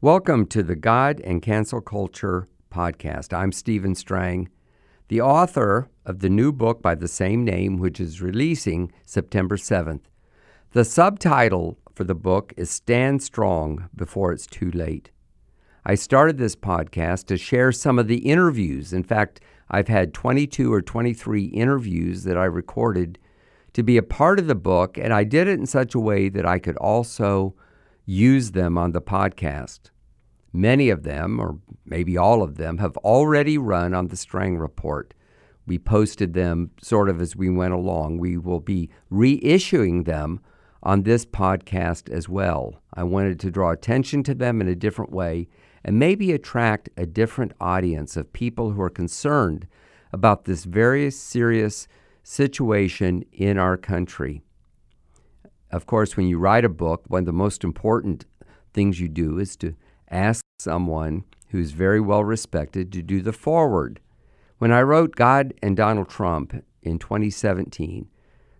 Welcome to the God and Cancel Culture podcast. I'm Stephen Strang, the author of the new book by the same name, which is releasing September 7th. The subtitle for the book is Stand Strong Before It's Too Late. I started this podcast to share some of the interviews. In fact, I've had 22 or 23 interviews that I recorded to be a part of the book, and I did it in such a way that I could also use them on the podcast. Many of them, or maybe all of them, have already run on the Strang Report. We posted them sort of as we went along. We will be reissuing them on this podcast as well. I wanted to draw attention to them in a different way and maybe attract a different audience of people who are concerned about this very serious situation in our country. Of course, when you write a book, one of the most important things you do is to ask someone who's very well respected to do the foreword. When I wrote God and Donald Trump in 2017,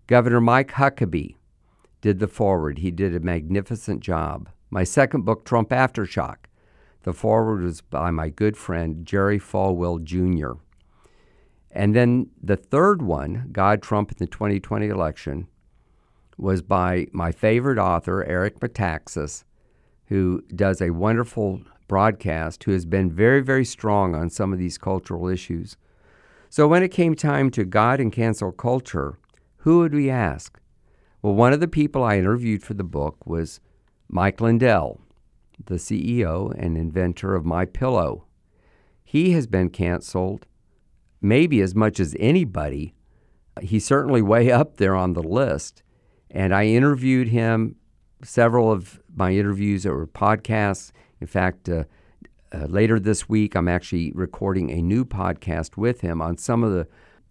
Governor Mike Huckabee did the foreword. He did a magnificent job. My second book, Trump Aftershock, the foreword was by my good friend Jerry Falwell Jr. And then the third one, God, Trump in the 2020 election, was by my favorite author, Eric Metaxas, who does a wonderful broadcast, who has been very, very strong on some of these cultural issues. So when it came time to God and cancel culture, who would we ask? Well, one of the people I interviewed for the book was Mike Lindell, the CEO and inventor of My Pillow. He has been canceled maybe as much as anybody. He's certainly way up there on the list. And I interviewed him, several of my interviews were podcasts. In fact, uh, uh, later this week, I'm actually recording a new podcast with him on some of the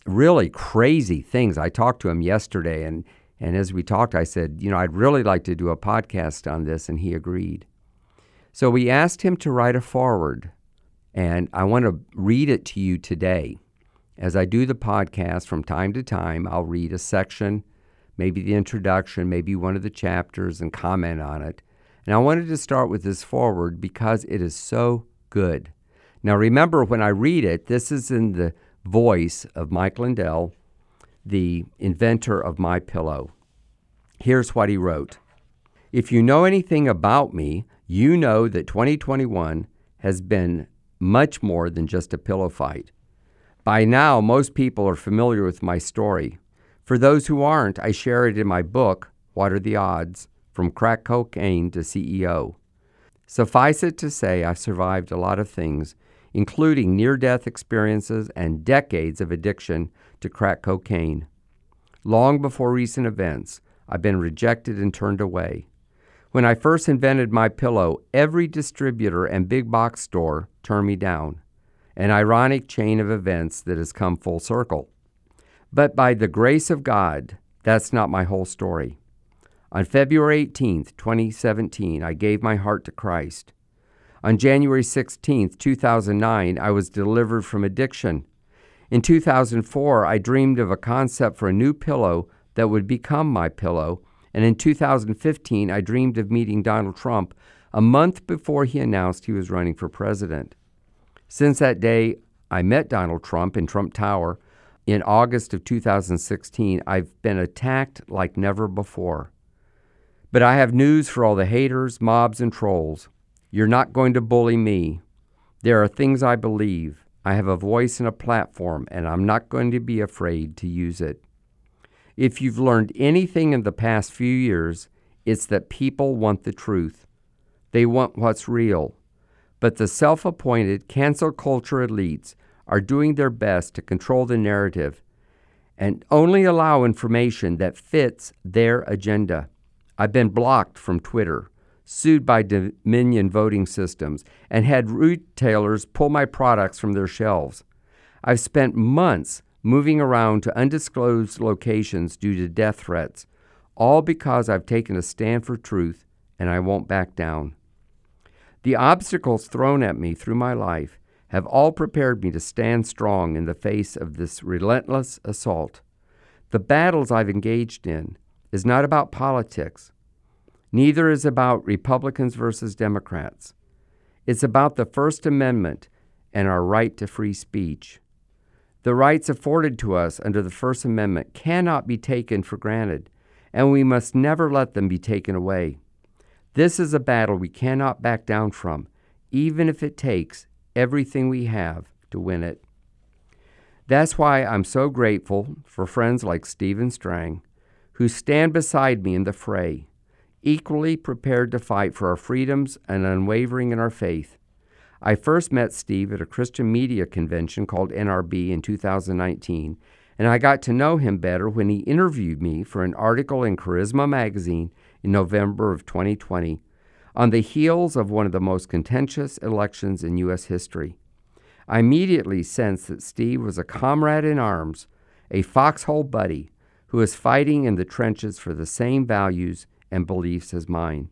really crazy things. I talked to him yesterday, and, and as we talked, I said, you know, I'd really like to do a podcast on this, and he agreed. So we asked him to write a foreword, and I want to read it to you today. As I do the podcast from time to time, I'll read a section maybe the introduction, maybe one of the chapters, and comment on it. And I wanted to start with this foreword because it is so good. Now, remember, when I read it, this is in the voice of Mike Lindell, the inventor of My Pillow. Here's what he wrote If you know anything about me, you know that 2021 has been much more than just a pillow fight. By now, most people are familiar with my story. For those who aren't, I share it in my book, What Are the Odds? From Crack Cocaine to CEO. Suffice it to say, I've survived a lot of things, including near death experiences and decades of addiction to crack cocaine. Long before recent events, I've been rejected and turned away. When I first invented my pillow, every distributor and big box store turned me down. An ironic chain of events that has come full circle. But by the grace of God, that's not my whole story. On February 18th, 2017, I gave my heart to Christ. On January 16th, 2009, I was delivered from addiction. In 2004, I dreamed of a concept for a new pillow that would become my pillow. And in 2015, I dreamed of meeting Donald Trump a month before he announced he was running for president. Since that day, I met Donald Trump in Trump Tower in August of 2016, I've been attacked like never before. But I have news for all the haters, mobs, and trolls. You're not going to bully me. There are things I believe. I have a voice and a platform, and I'm not going to be afraid to use it. If you've learned anything in the past few years, it's that people want the truth. They want what's real. But the self appointed cancel culture elites are doing their best to control the narrative and only allow information that fits their agenda. I've been blocked from Twitter, sued by Dominion voting systems, and had retailers pull my products from their shelves. I've spent months moving around to undisclosed locations due to death threats, all because I've taken a stand for truth and I won't back down. The obstacles thrown at me through my life have all prepared me to stand strong in the face of this relentless assault. The battles I've engaged in is not about politics. Neither is about Republicans versus Democrats. It's about the First Amendment and our right to free speech. The rights afforded to us under the First Amendment cannot be taken for granted, and we must never let them be taken away. This is a battle we cannot back down from, even if it takes everything we have to win it. That's why I'm so grateful for friends like Stephen Strang, who stand beside me in the fray, equally prepared to fight for our freedoms and unwavering in our faith. I first met Steve at a Christian media convention called NRB in 2019, and I got to know him better when he interviewed me for an article in Charisma magazine in November of 2020 on the heels of one of the most contentious elections in U.S. history. I immediately sensed that Steve was a comrade in arms, a foxhole buddy who is fighting in the trenches for the same values and beliefs as mine.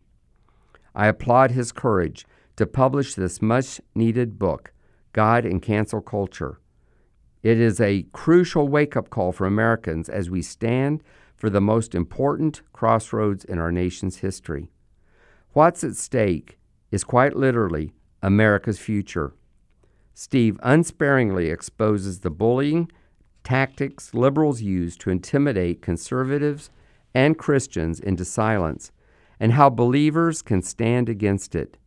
I applaud his courage to publish this much needed book, God and Cancel Culture. It is a crucial wake up call for Americans as we stand for the most important crossroads in our nation's history. What's at stake is quite literally America's future. Steve unsparingly exposes the bullying tactics liberals use to intimidate conservatives and Christians into silence, and how believers can stand against it.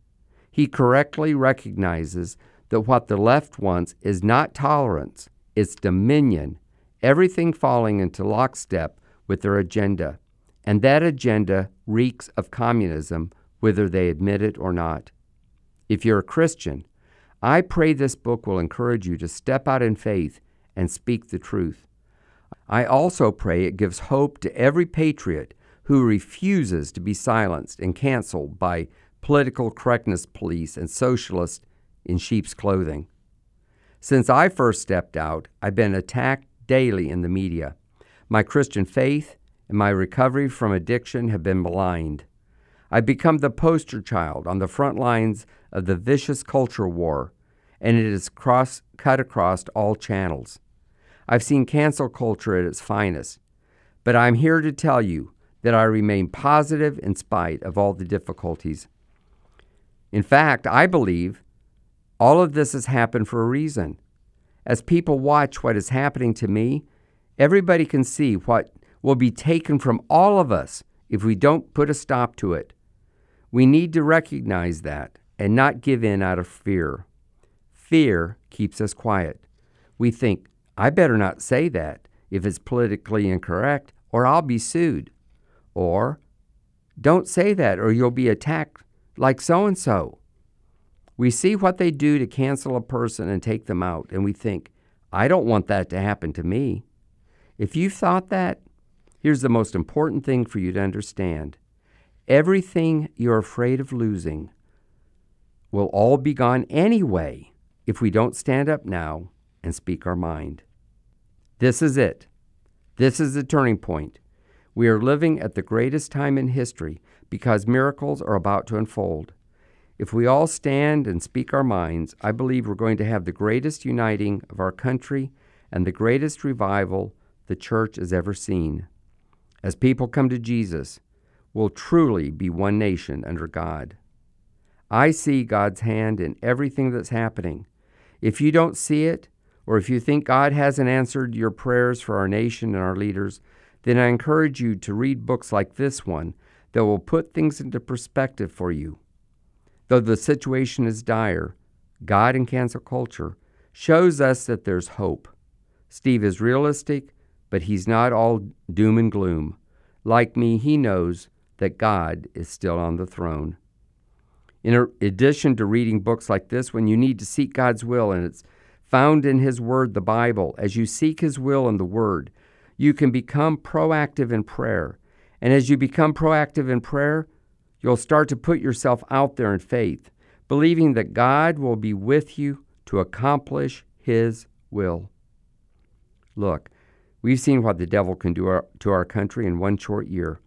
He correctly recognizes that what the left wants is not tolerance, it's dominion, everything falling into lockstep with their agenda. And that agenda reeks of communism, whether they admit it or not. If you're a Christian, I pray this book will encourage you to step out in faith and speak the truth. I also pray it gives hope to every patriot who refuses to be silenced and canceled by political correctness police and socialists in sheep's clothing. Since I first stepped out, I've been attacked daily in the media. My Christian faith and my recovery from addiction have been maligned. I've become the poster child on the front lines of the vicious culture war, and it is cross, cut across all channels. I've seen cancel culture at its finest, but I'm here to tell you that I remain positive in spite of all the difficulties. In fact, I believe all of this has happened for a reason. As people watch what is happening to me, everybody can see what will be taken from all of us if we don't put a stop to it. We need to recognize that and not give in out of fear. Fear keeps us quiet. We think, I better not say that if it's politically incorrect, or I'll be sued. Or, don't say that, or you'll be attacked like so and so. We see what they do to cancel a person and take them out, and we think, I don't want that to happen to me. If you've thought that, here's the most important thing for you to understand everything you're afraid of losing will all be gone anyway if we don't stand up now and speak our mind. This is it. This is the turning point. We are living at the greatest time in history because miracles are about to unfold. If we all stand and speak our minds, I believe we're going to have the greatest uniting of our country and the greatest revival the church has ever seen. As people come to Jesus, we'll truly be one nation under God. I see God's hand in everything that's happening. If you don't see it, or if you think God hasn't answered your prayers for our nation and our leaders, then I encourage you to read books like this one that will put things into perspective for you. Though the situation is dire, God and cancel culture shows us that there's hope. Steve is realistic, but he's not all doom and gloom. Like me, he knows that God is still on the throne. In addition to reading books like this one, you need to seek God's will, and it's found in His Word, the Bible. As you seek His will in the Word, you can become proactive in prayer. And as you become proactive in prayer, you'll start to put yourself out there in faith, believing that God will be with you to accomplish His will. Look, we've seen what the devil can do our, to our country in one short year.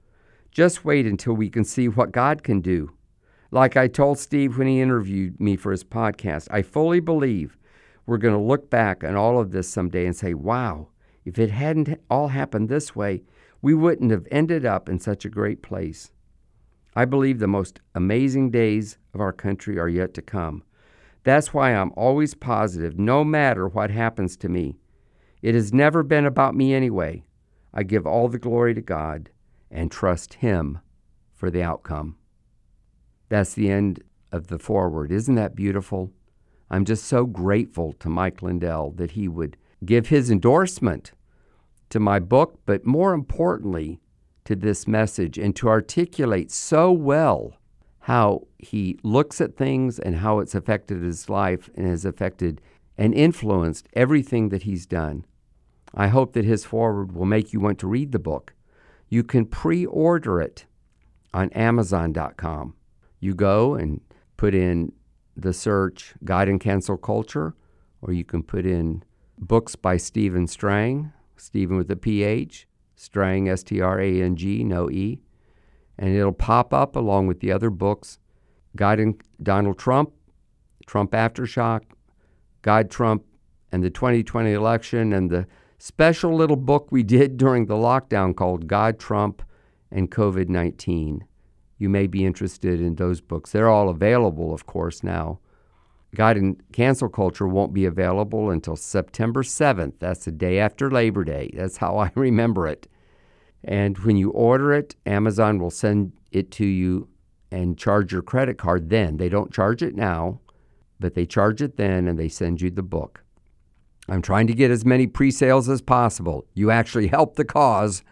Just wait until we can see what God can do. Like I told Steve when he interviewed me for his podcast, I fully believe we're going to look back on all of this someday and say, wow, if it hadn't all happened this way, we wouldn't have ended up in such a great place. I believe the most amazing days of our country are yet to come. That's why I'm always positive, no matter what happens to me. It has never been about me anyway. I give all the glory to God and trust Him for the outcome. That's the end of the foreword. Isn't that beautiful? I'm just so grateful to Mike Lindell that he would give his endorsement to my book, but more importantly, to this message and to articulate so well how he looks at things and how it's affected his life and has affected and influenced everything that he's done. I hope that his foreword will make you want to read the book. You can pre order it on Amazon.com. You go and put in the search God and Cancel Culture, or you can put in books by Stephen Strang, Stephen with a PH, Strang, S T R A N G, no E and it'll pop up along with the other books God and Donald Trump, Trump Aftershock, God, Trump, and the 2020 election, and the special little book we did during the lockdown called God, Trump and COVID 19. You may be interested in those books. They're all available, of course, now. God and Cancel Culture won't be available until September 7th. That's the day after Labor Day. That's how I remember it. And when you order it, Amazon will send it to you and charge your credit card then. They don't charge it now, but they charge it then and they send you the book. I'm trying to get as many pre sales as possible. You actually help the cause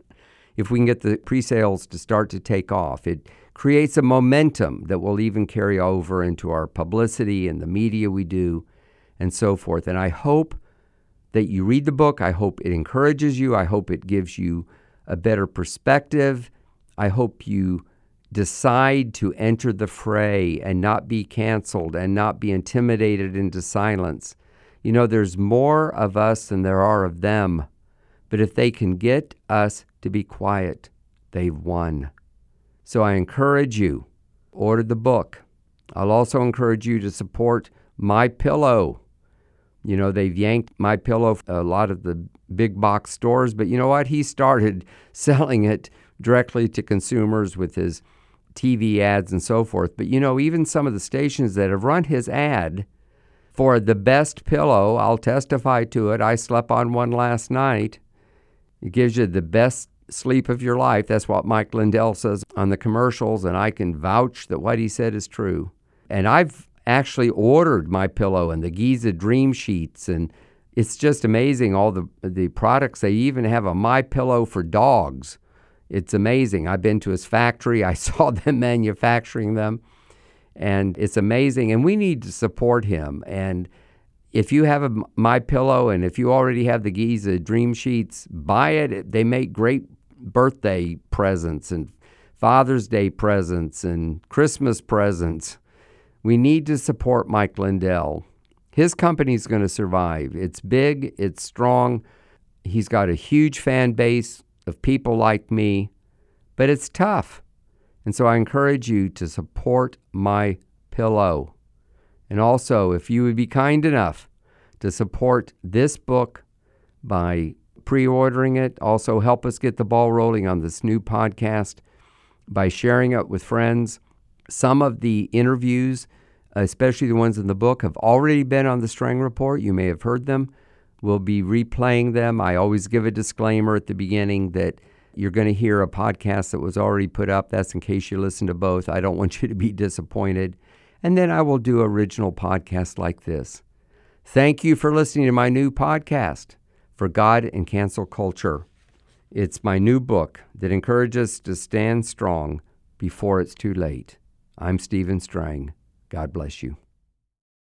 if we can get the pre sales to start to take off. It creates a momentum that will even carry over into our publicity and the media we do and so forth. And I hope that you read the book. I hope it encourages you. I hope it gives you a better perspective. I hope you decide to enter the fray and not be canceled and not be intimidated into silence. You know, there's more of us than there are of them. But if they can get us to be quiet, they've won. So I encourage you, order the book. I'll also encourage you to support My Pillow. You know, they've yanked My Pillow a lot of the big box stores, but you know what? He started selling it directly to consumers with his TV ads and so forth. But you know, even some of the stations that have run his ad for the best pillow, I'll testify to it. I slept on one last night. It gives you the best sleep of your life. That's what Mike Lindell says on the commercials, and I can vouch that what he said is true. And I've actually ordered my pillow and the Giza Dream Sheets and it's just amazing all the the products. They even have a My Pillow for dogs. It's amazing. I've been to his factory. I saw them manufacturing them, and it's amazing. And we need to support him. And if you have a My Pillow, and if you already have the Giza Dream Sheets, buy it. They make great birthday presents and Father's Day presents and Christmas presents. We need to support Mike Lindell. His company's going to survive. It's big, it's strong. He's got a huge fan base of people like me, but it's tough. And so I encourage you to support my pillow. And also, if you would be kind enough to support this book by pre ordering it, also help us get the ball rolling on this new podcast by sharing it with friends. Some of the interviews especially the ones in the book, have already been on the Strang Report. You may have heard them. We'll be replaying them. I always give a disclaimer at the beginning that you're going to hear a podcast that was already put up. That's in case you listen to both. I don't want you to be disappointed. And then I will do original podcasts like this. Thank you for listening to my new podcast for God and Cancel Culture. It's my new book that encourages us to stand strong before it's too late. I'm Stephen Strang. God bless you.